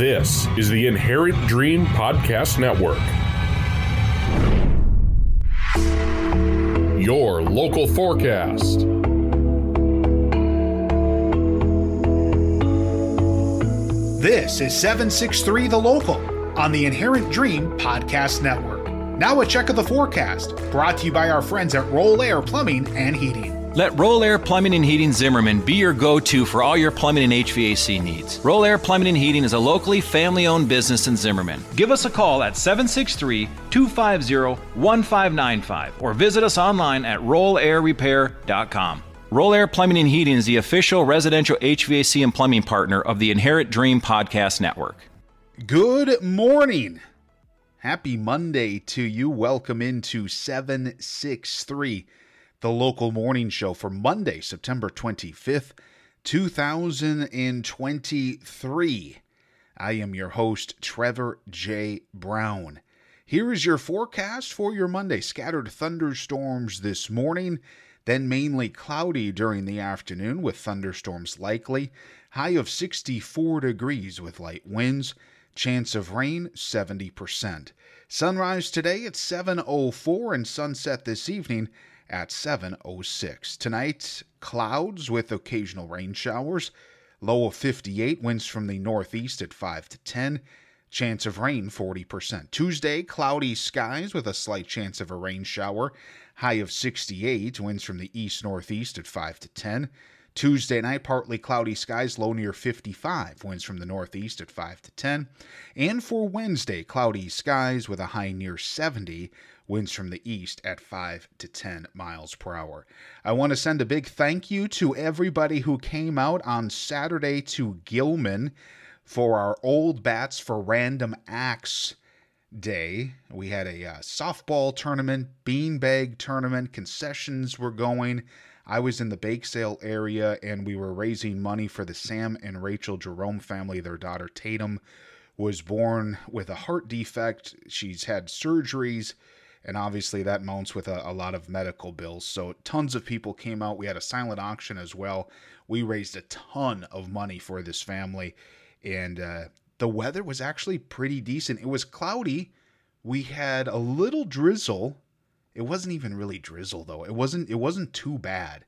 This is the Inherent Dream Podcast Network. Your local forecast. This is 763 The Local on the Inherent Dream Podcast Network. Now, a check of the forecast brought to you by our friends at Roll Air Plumbing and Heating. Let Roll Air Plumbing and Heating Zimmerman be your go to for all your plumbing and HVAC needs. Roll Air Plumbing and Heating is a locally family owned business in Zimmerman. Give us a call at 763 250 1595 or visit us online at rollairrepair.com. Roll Air Plumbing and Heating is the official residential HVAC and plumbing partner of the Inherent Dream Podcast Network. Good morning. Happy Monday to you. Welcome into 763, the local morning show for Monday, September 25th, 2023. I am your host, Trevor J. Brown. Here is your forecast for your Monday. Scattered thunderstorms this morning then mainly cloudy during the afternoon with thunderstorms likely. High of 64 degrees with light winds. Chance of rain 70%. Sunrise today at 7:04 and sunset this evening at 7:06. Tonight clouds with occasional rain showers. Low of 58, winds from the northeast at 5 to 10. Chance of rain 40%. Tuesday, cloudy skies with a slight chance of a rain shower. High of 68, winds from the east northeast at 5 to 10. Tuesday night, partly cloudy skies, low near 55, winds from the northeast at 5 to 10. And for Wednesday, cloudy skies with a high near 70, winds from the east at 5 to 10 miles per hour. I want to send a big thank you to everybody who came out on Saturday to Gilman for our Old Bats for Random Acts day. We had a uh, softball tournament, beanbag tournament, concessions were going. I was in the bake sale area and we were raising money for the Sam and Rachel Jerome family. Their daughter Tatum was born with a heart defect. She's had surgeries, and obviously that mounts with a, a lot of medical bills. So tons of people came out. We had a silent auction as well. We raised a ton of money for this family, and uh, the weather was actually pretty decent. It was cloudy. We had a little drizzle. It wasn't even really drizzle though. It wasn't it wasn't too bad.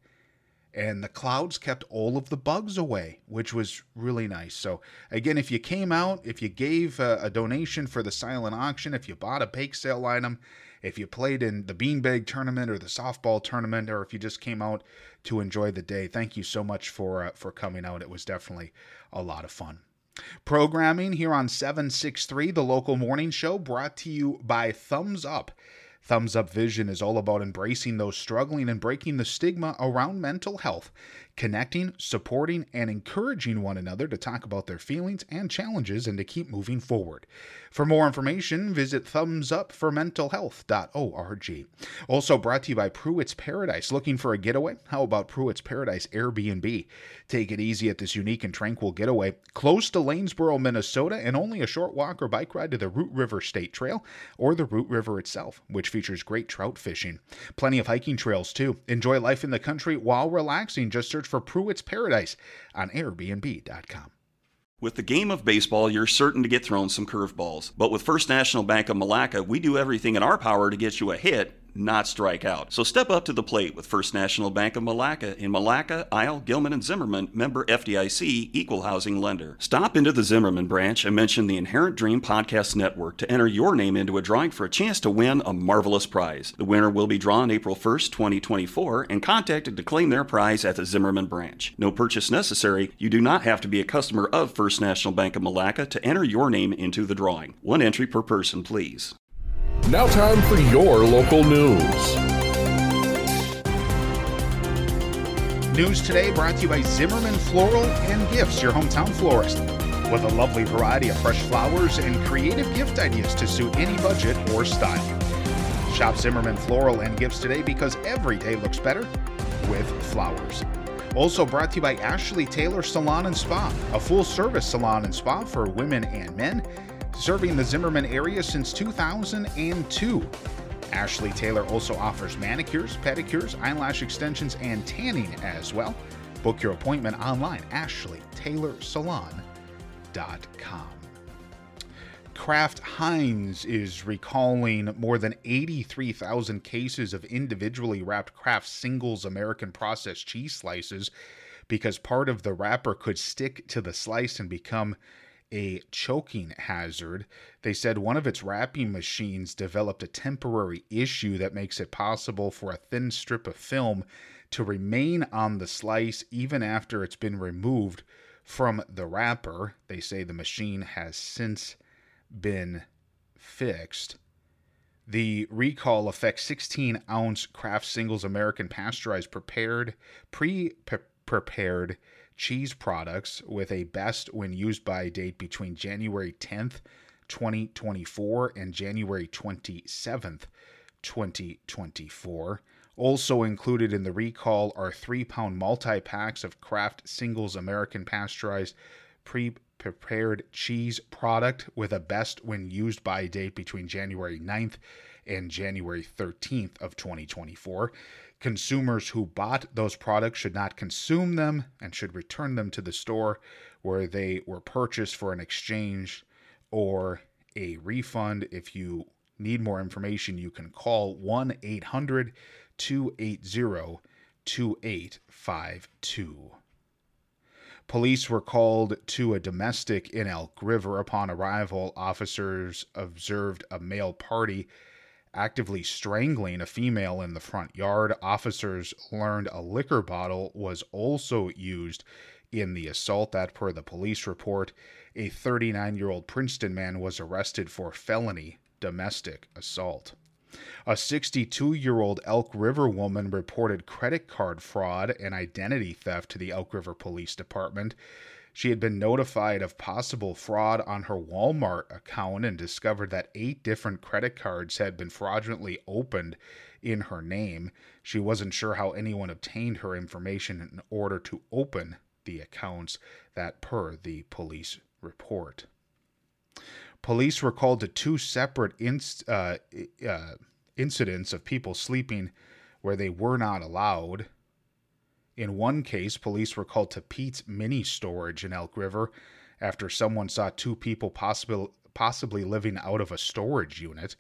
And the clouds kept all of the bugs away, which was really nice. So again, if you came out, if you gave a, a donation for the silent auction, if you bought a bake sale item, if you played in the beanbag tournament or the softball tournament, or if you just came out to enjoy the day, thank you so much for uh, for coming out. It was definitely a lot of fun. Programming here on 763, the local morning show, brought to you by Thumbs Up. Thumbs Up Vision is all about embracing those struggling and breaking the stigma around mental health, connecting, supporting, and encouraging one another to talk about their feelings and challenges and to keep moving forward. For more information, visit thumbsupformentalhealth.org. Also brought to you by Pruitt's Paradise. Looking for a getaway? How about Pruitt's Paradise Airbnb? Take it easy at this unique and tranquil getaway, close to Lanesboro, Minnesota, and only a short walk or bike ride to the Root River State Trail or the Root River itself, which features great trout fishing. Plenty of hiking trails, too. Enjoy life in the country while relaxing. Just search for Pruitt's Paradise on Airbnb.com. With the game of baseball, you're certain to get thrown some curveballs. But with First National Bank of Milaca, we do everything in our power to get you a hit not strike out. So step up to the plate with First National Bank of Milaca in Milaca, Isle, Gilman, and Zimmerman, member FDIC, equal housing lender. Stop into the Zimmerman branch and mention the Inherent Dream Podcast Network to enter your name into a drawing for a chance to win a marvelous prize. The winner will be drawn April 1st, 2024, and contacted to claim their prize at the Zimmerman branch. No purchase necessary. You do not have to be a customer of First National Bank of Milaca to enter your name into the drawing. One entry per person, please. Now, time for your local news. News today brought to you by Zimmerman Floral and Gifts, your hometown florist. With a lovely variety of fresh flowers and creative gift ideas to suit any budget or style. Shop Zimmerman Floral and Gifts today because every day looks better with flowers. Also brought to you by Ashley Taylor Salon and Spa, a full service salon and spa for women and men serving the Zimmerman area since 2002. Ashley Taylor also offers manicures, pedicures, eyelash extensions, and tanning as well. Book your appointment online, ashleytaylorsalon.com. Kraft Heinz is recalling more than 83,000 cases of individually wrapped Kraft singles American processed cheese slices because part of the wrapper could stick to the slice and become a choking hazard. They said one of its wrapping machines developed a temporary issue that makes it possible for a thin strip of film to remain on the slice even after it's been removed from the wrapper. They say the machine has since been fixed. The recall affects 16 ounce Kraft Singles American pasteurized prepared, pre prepared cheese products with a best when used by date between January 10th, 2024 and January 27th, 2024. Also included in the recall are three pound multi packs of Kraft Singles American pasteurized pre prepared cheese product with a best when used by date between January 9th and January 13th of 2024. Consumers who bought those products should not consume them and should return them to the store where they were purchased for an exchange or a refund. If you need more information, you can call 1 800 280 2852. Police were called to a domestic in Elk River. Upon arrival, officers observed a male party actively strangling a female in the front yard. Officers learned a liquor bottle was also used in the assault. That, per the police report, a 39 year old Princeton man was arrested for felony domestic assault. A 62 year old Elk River woman reported credit card fraud and identity theft to the Elk River Police Department. She had been notified of possible fraud on her Walmart account and discovered that eight different credit cards had been fraudulently opened in her name. She wasn't sure how anyone obtained her information in order to open the accounts, that per the police report. Police were called to two separate uh, uh, incidents of people sleeping where they were not allowed. In one case, police were called to Pete's Mini Storage in Elk River after someone saw two people possibly, possibly living out of a storage unit.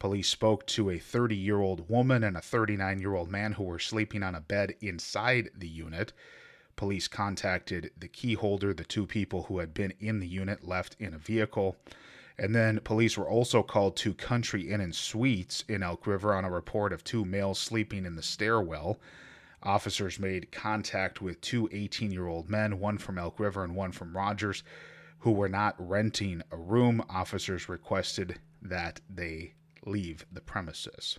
Police spoke to a 30 year old woman and a 39 year old man who were sleeping on a bed inside the unit. Police contacted the key holder. The two people who had been in the unit left in a vehicle. And then police were also called to Country Inn and Suites in Elk River on a report of two males sleeping in the stairwell. Officers made contact with two 18 year old men, one from Elk River and one from Rogers, who were not renting a room. Officers requested that they leave the premises.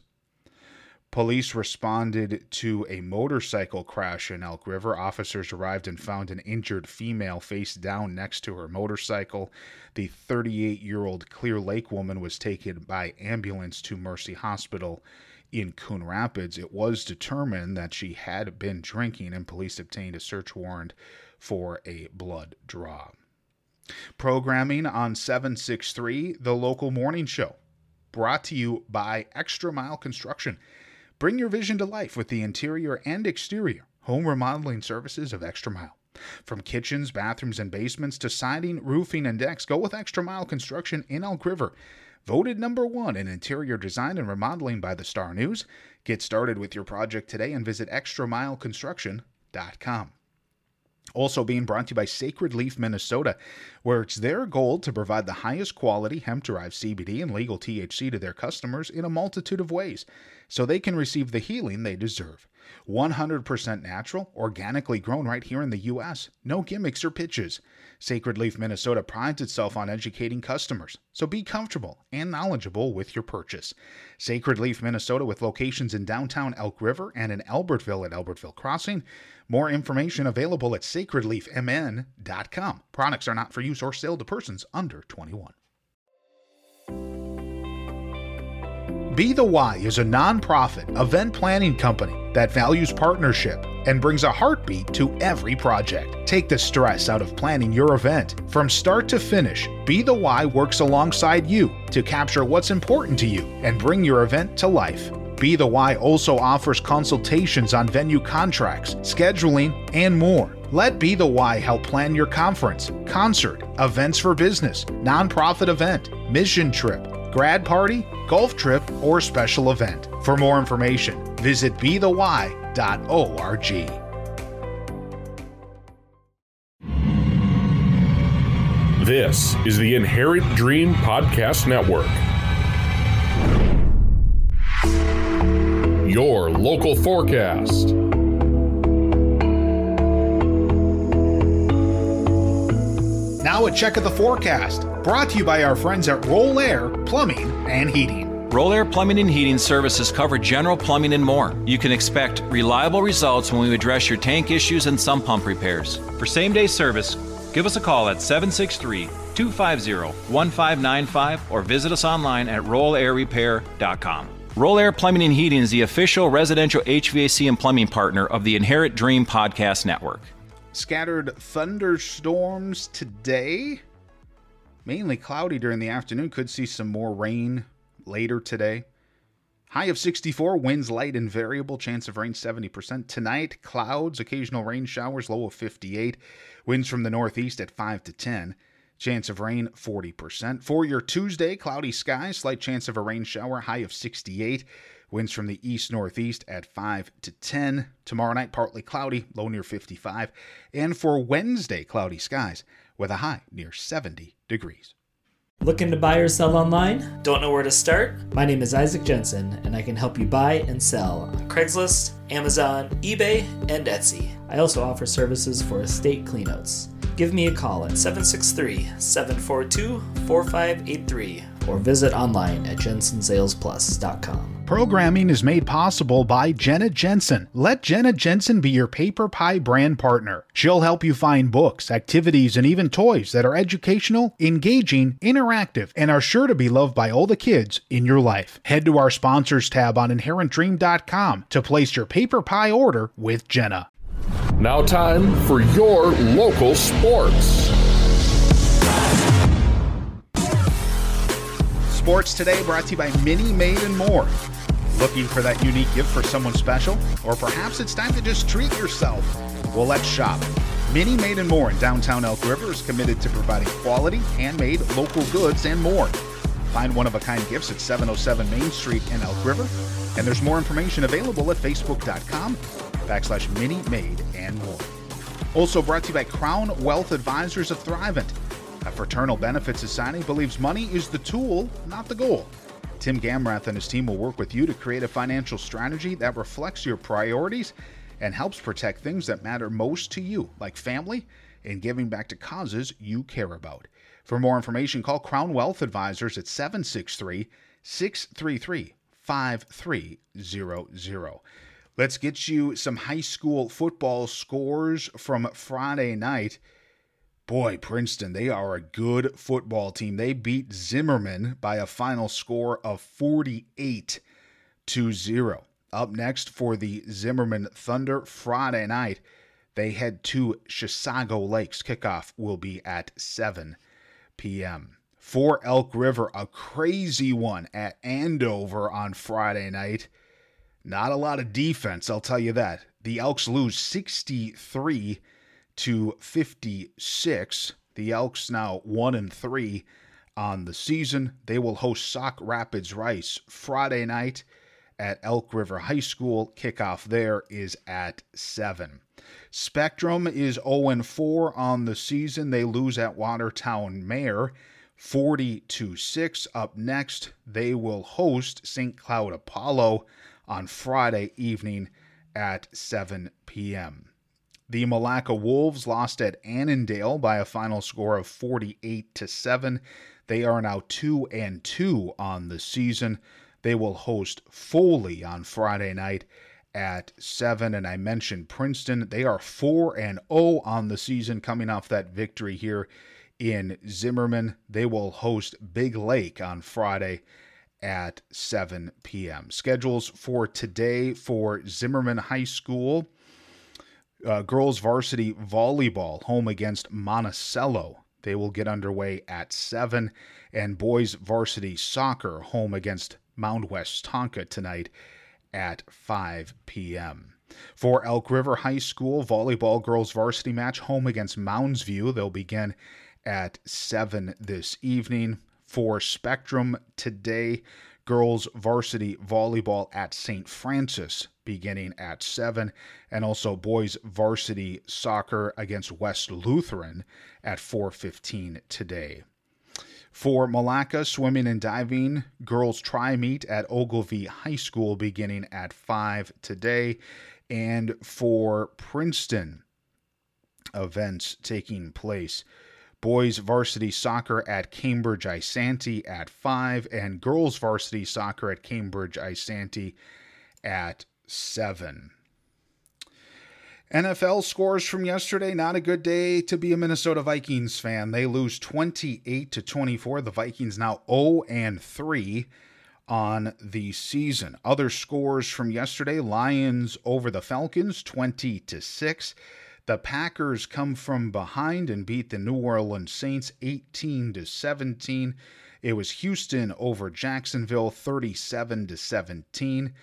Police responded to a motorcycle crash in Elk River. Officers arrived and found an injured female face down next to her motorcycle. The 38 year old Clear Lake woman was taken by ambulance to Mercy Hospital in Coon Rapids. It was determined that she had been drinking, and police obtained a search warrant for a blood draw. Programming on 763, the local morning show, brought to you by Extra Mile Construction. Bring your vision to life with the interior and exterior home remodeling services of Extra Mile. From kitchens, bathrooms, and basements to siding, roofing, and decks, go with Extra Mile Construction in Elk River. Voted number one in interior design and remodeling by the Star News. Get started with your project today and visit extramileconstruction.com. Also being brought to you by Sacred Leaf Minnesota, where it's their goal to provide the highest quality hemp derived CBD and legal THC to their customers in a multitude of ways so they can receive the healing they deserve. 100% natural, organically grown right here in the U.S. No gimmicks or pitches. Sacred Leaf Minnesota prides itself on educating customers, so be comfortable and knowledgeable with your purchase. Sacred Leaf Minnesota with locations in downtown Elk River and in Albertville at Albertville Crossing. More information available at sacredleafmn.com. Products are not for use or sale to persons under 21. Be the Why is a nonprofit event planning company that values partnership and brings a heartbeat to every project. Take the stress out of planning your event. From start to finish, Be the Why works alongside you to capture what's important to you and bring your event to life. Be the Why also offers consultations on venue contracts, scheduling, and more. Let Be the Why help plan your conference, concert, events for business, nonprofit event, mission trip, grad party, golf trip, or special event. For more information, visit bethey.org. This is the Inherent Dream Podcast Network. Your local forecast. Now a check of the forecast, brought to you by our friends at Roll Air Plumbing and Heating. Roll Air Plumbing and Heating services cover general plumbing and more. You can expect reliable results when we address your tank issues and sump pump repairs. For same day service, give us a call at 763 250 1595 or visit us online at rollairrepair.com. Roll Air Plumbing and Heating is the official residential HVAC and plumbing partner of the Inherent Dream Podcast Network. Scattered thunderstorms today. Mainly cloudy during the afternoon. Could see some more rain later today. High of 64, winds light and variable, chance of rain 70%. Tonight, clouds, occasional rain showers, low of 58. Winds from the northeast at 5 to 10. Chance of rain 40%. For your Tuesday, cloudy skies, slight chance of a rain shower, high of 68. Winds from the east northeast at 5 to 10. Tomorrow night, partly cloudy, low near 55. And for Wednesday, cloudy skies with a high near 70 degrees. Looking to buy or sell online? Don't know where to start? My name is Isaac Jensen, and I can help you buy and sell on Craigslist, Amazon, eBay, and Etsy. I also offer services for estate cleanouts. Give me a call at 763 742 4583 or visit online at jensensalesplus.com. Programming is made possible by Jenna Jensen. Let Jenna Jensen be your paper pie brand partner. She'll help you find books, activities, and even toys that are educational, engaging, interactive, and are sure to be loved by all the kids in your life. Head to our sponsors tab on inherentdream.com to place your paper pie order with Jenna. Now, time for your local sports. Sports Today brought to you by Mini Made and More. Looking for that unique gift for someone special? Or perhaps it's time to just treat yourself? Well, let's shop. Mini Made and More in downtown Elk River is committed to providing quality, handmade, local goods, and more. Find one of a kind gifts at 707 Main Street in Elk River. And there's more information available at facebook.com backslash mini made and more. Also brought to you by Crown Wealth Advisors of Thrivent. A fraternal benefit society believes money is the tool, not the goal. Tim Gamrath and his team will work with you to create a financial strategy that reflects your priorities and helps protect things that matter most to you, like family and giving back to causes you care about. For more information, call Crown Wealth Advisors at 763 633 5300. Let's get you some high school football scores from Friday night. Boy, Princeton, they are a good football team. They beat Zimmerman by a final score of 48 to 0. Up next for the Zimmerman Thunder Friday night, they head to Chisago Lakes. Kickoff will be at 7 p.m. For Elk River, a crazy one at Andover on Friday night. Not a lot of defense, I'll tell you that. The Elks lose 63 to 56. The Elks now 1 and 3 on the season. They will host Sauk Rapids Rice Friday night at Elk River High School. Kickoff there is at 7. Spectrum is 0 4 on the season. They lose at Watertown Mayer 40 to 6. Up next, they will host St. Cloud Apollo on Friday evening at 7 p.m. The Milaca Wolves lost at Annandale by a final score of 48 to 7. They are now 2 and 2 on the season. They will host Foley on Friday night at 7 and I mentioned Princeton. They are 4 and 0 on the season coming off that victory here in Zimmerman. They will host Big Lake on Friday at 7 p.m. Schedules for today for Zimmerman High School. Uh, girls varsity volleyball home against Monticello. They will get underway at 7. And boys varsity soccer home against Mound Westonka tonight at 5 p.m. For Elk River High School volleyball girls varsity match home against Mounds View. They'll begin at 7 this evening For Spectrum today, girls varsity volleyball at St. Francis beginning at 7 and also boys varsity soccer against West Lutheran at 4:15 today. For Milaca swimming and diving, girls try meet at Ogilvie High School beginning at 5 today and for Princeton events taking place boys varsity soccer at Cambridge Isanti at 5 and girls varsity soccer at Cambridge Isanti at 7. NFL scores from yesterday. Not a good day to be a Minnesota Vikings fan. They lose 28 to 24. The Vikings now 0 and 3 on the season. Other scores from yesterday: Lions over the Falcons 20 to 6. The Packers come from behind and beat the New Orleans Saints 18 to 17. It was Houston over Jacksonville 37 to 17.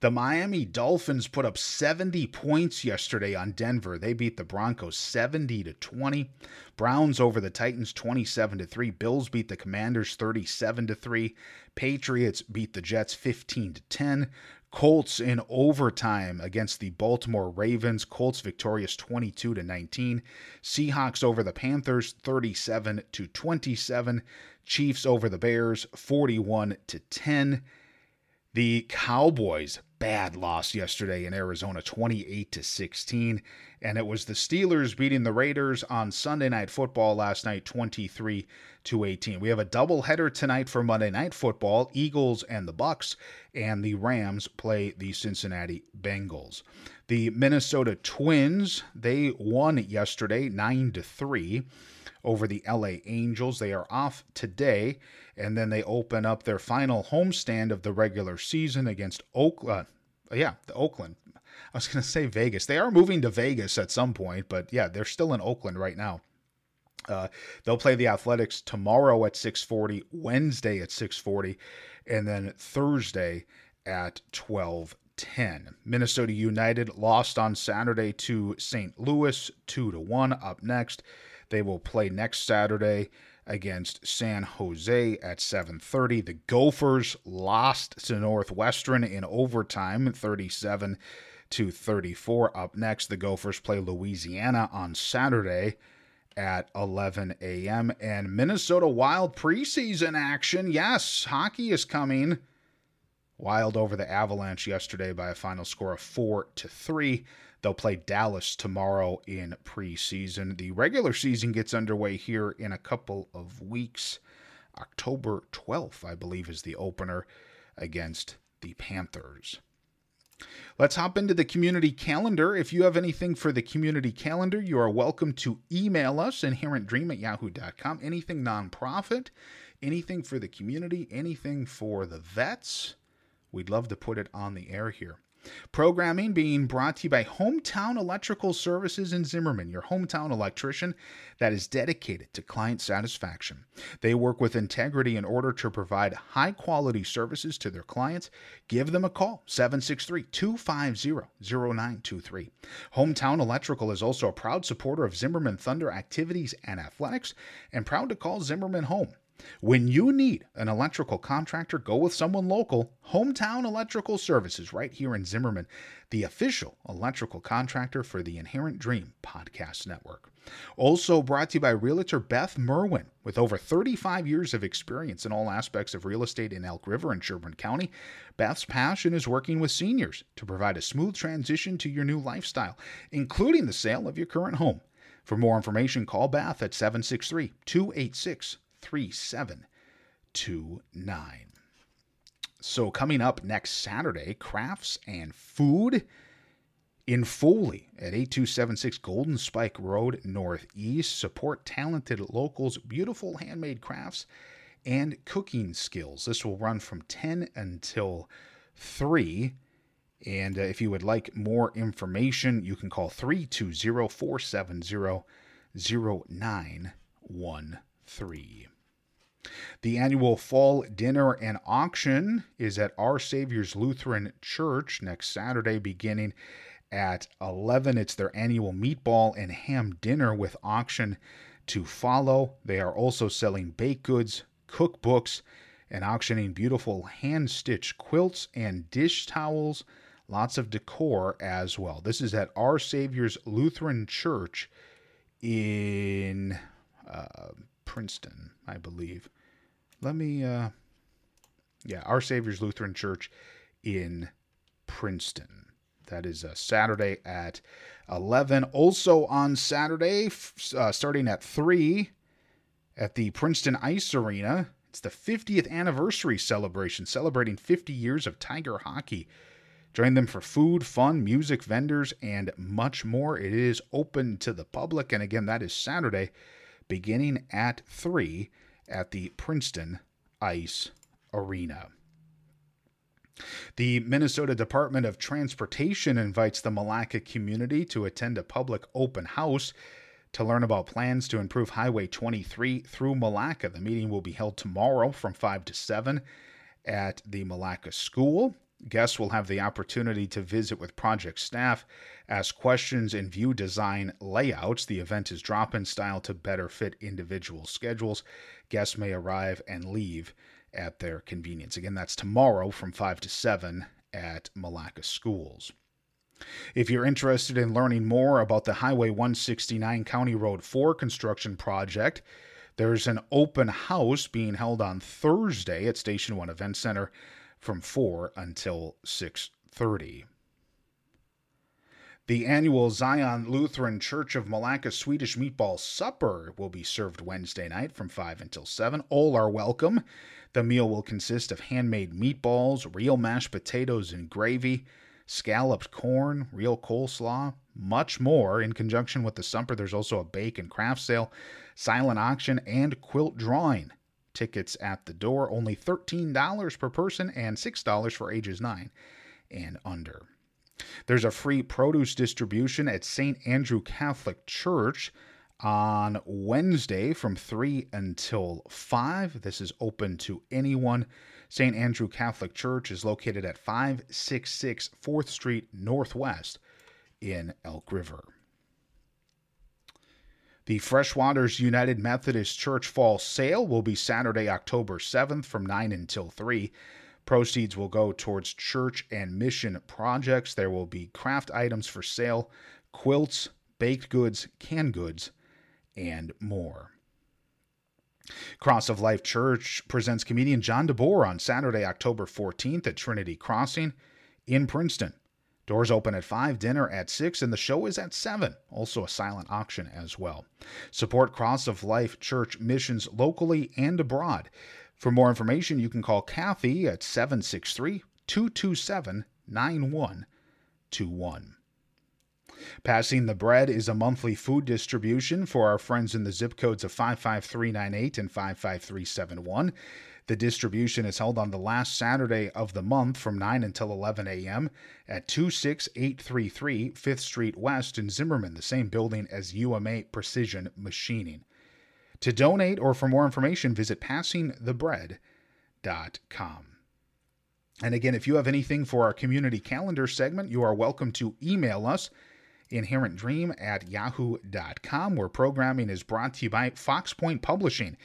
The Miami Dolphins put up 70 points yesterday on Denver. They beat the Broncos 70 to 20. Browns over the Titans 27 to 3. Bills beat the Commanders 37 to 3. Patriots beat the Jets 15 to 10. Colts in overtime against the Baltimore Ravens. Colts victorious 22 to 19. Seahawks over the Panthers 37 to 27. Chiefs over the Bears 41 to 10. The Cowboys bad loss yesterday in Arizona 28 to 16 and it was the Steelers beating the Raiders on Sunday night football last night 23 to 18. We have a double header tonight for Monday night football, Eagles and the Bucks and the Rams play the Cincinnati Bengals. The Minnesota Twins, they won yesterday 9 to 3 over the LA Angels. They are off today, and then they open up their final homestand of the regular season against Oakland. Uh, yeah, the Oakland. I was going to say Vegas. They are moving to Vegas at some point, but yeah, they're still in Oakland right now. Uh, they'll play the Athletics tomorrow at 6:40, Wednesday at 6:40, and then Thursday at 12:10. Minnesota United lost on Saturday to St. Louis 2 to 1 up next. They will play next Saturday against San Jose at 7:30. The Gophers lost to Northwestern in overtime 37 to 34. Up next, the Gophers play Louisiana on Saturday at 11 a.m. and Minnesota Wild preseason action. Yes, hockey is coming. Wild over the Avalanche yesterday by a final score of 4 to 3. They'll play Dallas tomorrow in preseason. The regular season gets underway here in a couple of weeks. October 12th, I believe, is the opener against the Panthers. Let's hop into the community calendar. If you have anything for the community calendar, you are welcome to email us, inherentdream at yahoo.com. Anything nonprofit, anything for the community, anything for the vets, we'd love to put it on the air here. Programming being brought to you by Hometown Electrical Services in Zimmerman, your hometown electrician that is dedicated to client satisfaction. They work with integrity in order to provide high quality services to their clients. Give them a call, 763 250 0923. Hometown Electrical is also a proud supporter of Zimmerman Thunder activities and athletics and proud to call Zimmerman home. When you need an electrical contractor, go with someone local. Hometown Electrical Services, right here in Zimmerman, the official electrical contractor for the Inherent Dream Podcast Network. Also brought to you by Realtor Beth Merwin. With over 35 years of experience in all aspects of real estate in Elk River and Sherburne County, Beth's passion is working with seniors to provide a smooth transition to your new lifestyle, including the sale of your current home. For more information, call Beth at 763 286 3729. So, coming up next Saturday, crafts and food in Foley at 8276 Golden Spike Road Northeast. Support talented locals, beautiful handmade crafts, and cooking skills. This will run from 10 until 3. And uh, if you would like more information, you can call 320 470 0913. The annual fall dinner and auction is at Our Savior's Lutheran Church next Saturday, beginning at 11. It's their annual meatball and ham dinner with auction to follow. They are also selling baked goods, cookbooks and auctioning beautiful hand stitched quilts and dish towels. Lots of decor as well. This is at Our Savior's Lutheran Church in uh, Princeton, I believe. Let me, uh, yeah, Our Savior's Lutheran Church in Princeton. That is a Saturday at 11. Also on Saturday, uh, starting at 3 at the Princeton Ice Arena, it's the 50th anniversary celebration, celebrating 50 years of Tiger hockey. Join them for food, fun, music, vendors, and much more. It is open to the public. And again, that is Saturday, beginning at 3 at the Princeton Ice Arena. The Minnesota Department of Transportation invites the Milaca community to attend a public open house to learn about plans to improve Highway 23 through Milaca. The meeting will be held tomorrow from 5 to 7 at the Milaca School. Guests will have the opportunity to visit with project staff, ask questions, and view design layouts. The event is drop in style to better fit individual schedules. Guests may arrive and leave at their convenience. Again, that's tomorrow from 5 to 7 at Milaca Schools. If you're interested in learning more about the Highway 169 County Road 4 construction project, there's an open house being held on Thursday at Station 1 Event Center from 4 until 6:30. The annual Zion Lutheran Church of Milaca Swedish Meatball Supper will be served Wednesday night from 5 until 7. All are welcome. The meal will consist of handmade meatballs, real mashed potatoes and gravy, scalloped corn, real coleslaw, much more. In conjunction with the supper, there's also a bake and craft sale, silent auction, and quilt drawing. Tickets at the door only $13 per person and $6 for ages 9 and under. There's a free produce distribution at St. Andrew Catholic Church on Wednesday from 3 until 5. This is open to anyone. St. Andrew Catholic Church is located at 566 4th Street Northwest in Elk River. The Freshwaters United Methodist Church Fall Sale will be Saturday, October 7th from 9 until 3. Proceeds will go towards church and mission projects. There will be craft items for sale, quilts, baked goods, canned goods, and more. Cross of Life Church presents comedian John DeBoer on Saturday, October 14th at Trinity Crossing in Princeton. Doors open at 5, dinner at 6, and the show is at 7. Also, a silent auction as well. Support Cross of Life Church missions locally and abroad. For more information, you can call Kathy at 763 227 9121. Passing the Bread is a monthly food distribution for our friends in the zip codes of 55398 and 55371. The distribution is held on the last Saturday of the month from 9 until 11 a.m. at 26833 5th Street West in Zimmerman, the same building as UMA Precision Machining. To donate or for more information, visit passingthebread.com. And again, if you have anything for our community calendar segment, you are welcome to email us inherentdream at yahoo.com, where programming is brought to you by Fox Point Publishing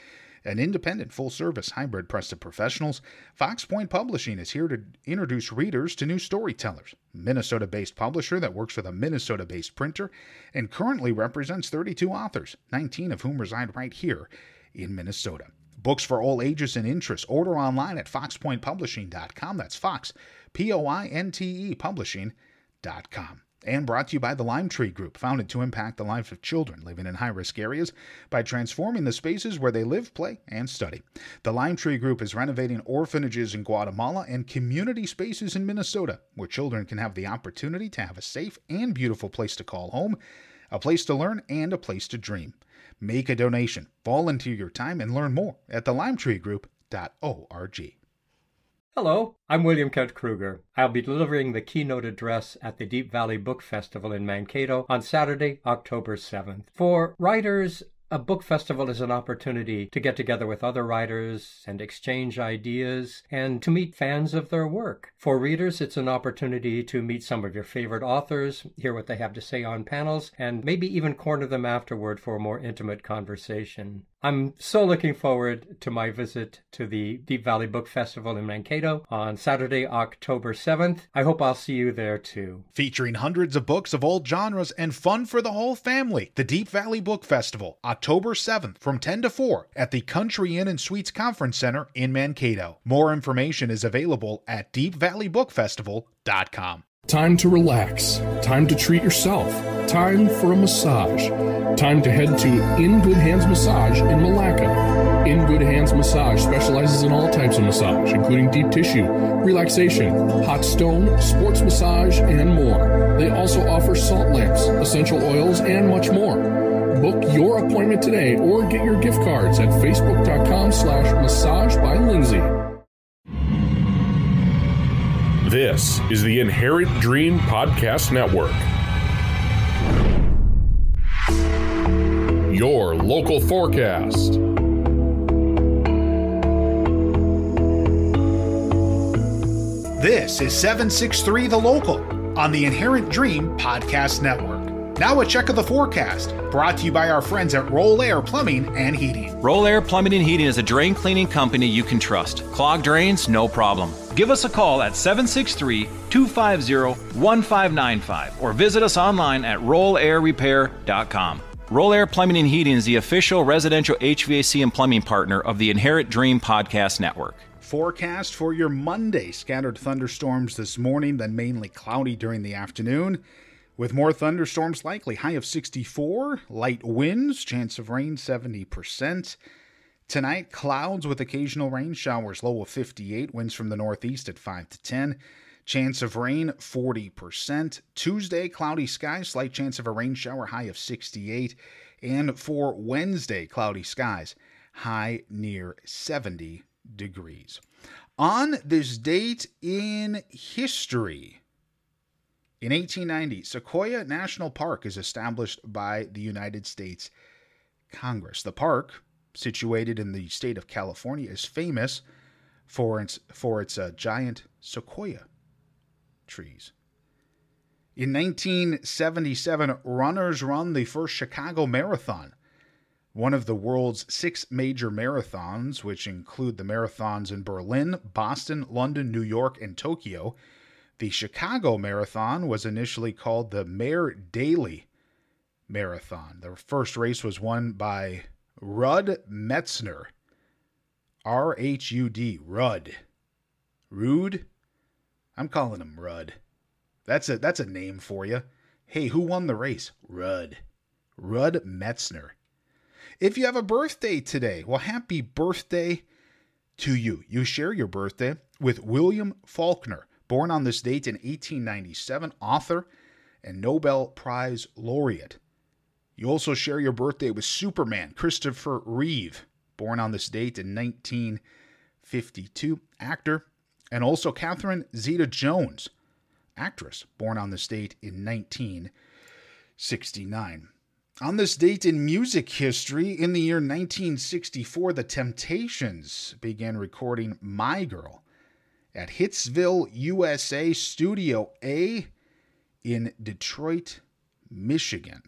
an independent full service hybrid press of professionals, Fox Point Publishing is here to introduce readers to new storytellers. Minnesota based publisher that works with a Minnesota based printer and currently represents 32 authors, 19 of whom reside right here in Minnesota. Books for all ages and interests. Order online at foxpointpublishing.com. That's Fox, P O I N T E, publishing.com and brought to you by the Lime Tree Group, founded to impact the lives of children living in high risk areas by transforming the spaces where they live, play, and study. The Lime Tree Group is renovating orphanages in Guatemala and community spaces in Minnesota where children can have the opportunity to have a safe and beautiful place to call home, a place to learn, and a place to dream. Make a donation, volunteer your time, and learn more at thelimetreegroup.org. Hello, I'm William Kent Krueger. I'll be delivering the keynote address at the Deep Valley Book Festival in Mankato on Saturday, October 7th. For writers, A book festival is an opportunity to get together with other writers and exchange ideas and to meet fans of their work. For readers, it's an opportunity to meet some of your favorite authors, hear what they have to say on panels, and maybe even corner them afterward for a more intimate conversation. I'm so looking forward to my visit to the Deep Valley Book Festival in Mankato on Saturday, October 7th. I hope I'll see you there too. Featuring hundreds of books of all genres and fun for the whole family, the Deep Valley Book Festival, October 7th from 10 to 4 at the Country Inn and Suites Conference Center in Mankato. More information is available at deepvalleybookfestival.com. Time to relax. Time to treat yourself. Time for a massage. Time to head to In Good Hands Massage in Milaca. In Good Hands Massage specializes in all types of massage, including deep tissue, relaxation, hot stone, sports massage, and more. They also offer salt lamps, essential oils, and much more. Book your appointment today or get your gift cards at facebook.com slash massage by Lindsay. This is the Inherent Dream Podcast Network. Your local forecast. This is 763 The Local on the Inherent Dream Podcast Network. Now, a check of the forecast brought to you by our friends at Roll Air Plumbing and Heating. Roll Air Plumbing and Heating is a drain cleaning company you can trust. Clogged drains, no problem. Give us a call at 763 250 1595 or visit us online at rollairrepair.com. Roll Air Plumbing and Heating is the official residential HVAC and plumbing partner of the Inherent Dream Podcast Network. Forecast for your Monday scattered thunderstorms this morning, then mainly cloudy during the afternoon. With more thunderstorms likely, high of 64, light winds, chance of rain 70%. Tonight, clouds with occasional rain showers, low of 58, winds from the northeast at 5 to 10. Chance of rain 40%. Tuesday, cloudy skies, slight chance of a rain shower, high of 68. And for Wednesday, cloudy skies, high near 70 degrees. On this date in history, in 1890, Sequoia National Park is established by the United States Congress. The park, situated in the state of California, is famous for its, for its uh, giant sequoia trees. In 1977, runners run the first Chicago Marathon, one of the world's six major marathons, which include the marathons in Berlin, Boston, London, New York, and Tokyo. The Chicago Marathon was initially called the Mayor Daley Marathon. The first race was won by Rudd Metzner. R H U D. Rudd. Rude? I'm calling him Rudd. That's a that's a name for you. Hey, who won the race? Rudd. Rudd Metzner. If you have a birthday today, well, happy birthday to you. You share your birthday with William Faulkner, born on this date in 1897, author and Nobel Prize laureate. You also share your birthday with Superman, Christopher Reeve, born on this date in 1952, actor, and also Catherine Zeta Jones, actress, born on this date in 1969. On this date in music history, in the year 1964, The Temptations began recording My Girl at Hitsville, USA, Studio A in Detroit, Michigan.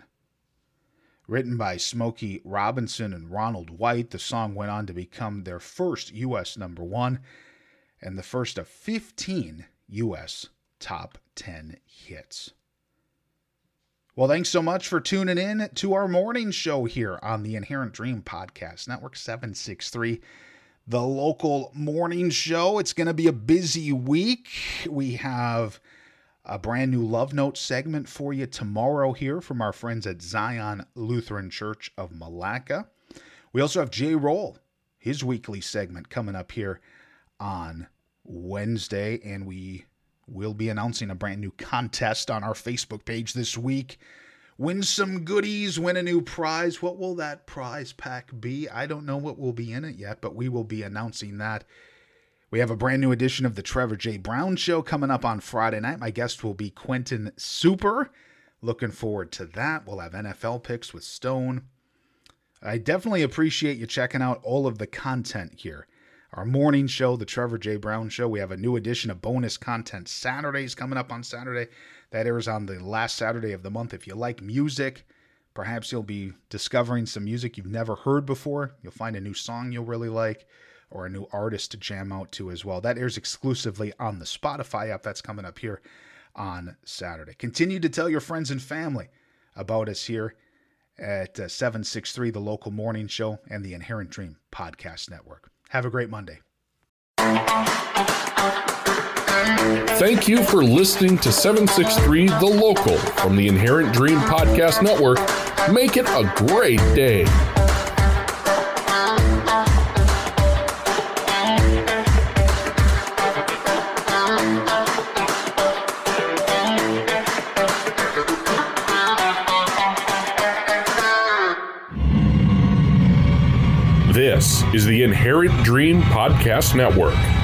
Written by Smokey Robinson and Ronald White, the song went on to become their first U.S. number one and the first of 15 U.S. top 10 hits. Well, thanks so much for tuning in to our morning show here on the Inherent Dream Podcast Network 763, the local morning show. It's going to be a busy week. We have a brand new Love Note segment for you tomorrow here from our friends at Zion Lutheran Church of Milaca. We also have Jay Roll, his weekly segment coming up here on Wednesday, and we We'll be announcing a brand new contest on our Facebook page this week. Win some goodies, win a new prize. What will that prize pack be? I don't know what will be in it yet, but we will be announcing that. We have a brand new edition of the Trevor J. Brown Show coming up on Friday night. My guest will be Quentin Super. Looking forward to that. We'll have NFL picks with Stone, I definitely appreciate you checking out all of the content here. Our morning show, the Trevor J. Brown Show, we have a new edition of bonus content Saturdays coming up on Saturday. That airs on the last Saturday of the month. If you like music, perhaps you'll be discovering some music you've never heard before. You'll find a new song you'll really like or a new artist to jam out to as well. That airs exclusively on the Spotify app. That's coming up here on Saturday. Continue to tell your friends and family about us here at uh, 763, the local morning show, and the Inherent Dream Podcast Network. Have a great Monday. Thank you for listening to 763 The Local from the Inherent Dream Podcast Network. Make it a great day. This is the Inherent Dream Podcast Network.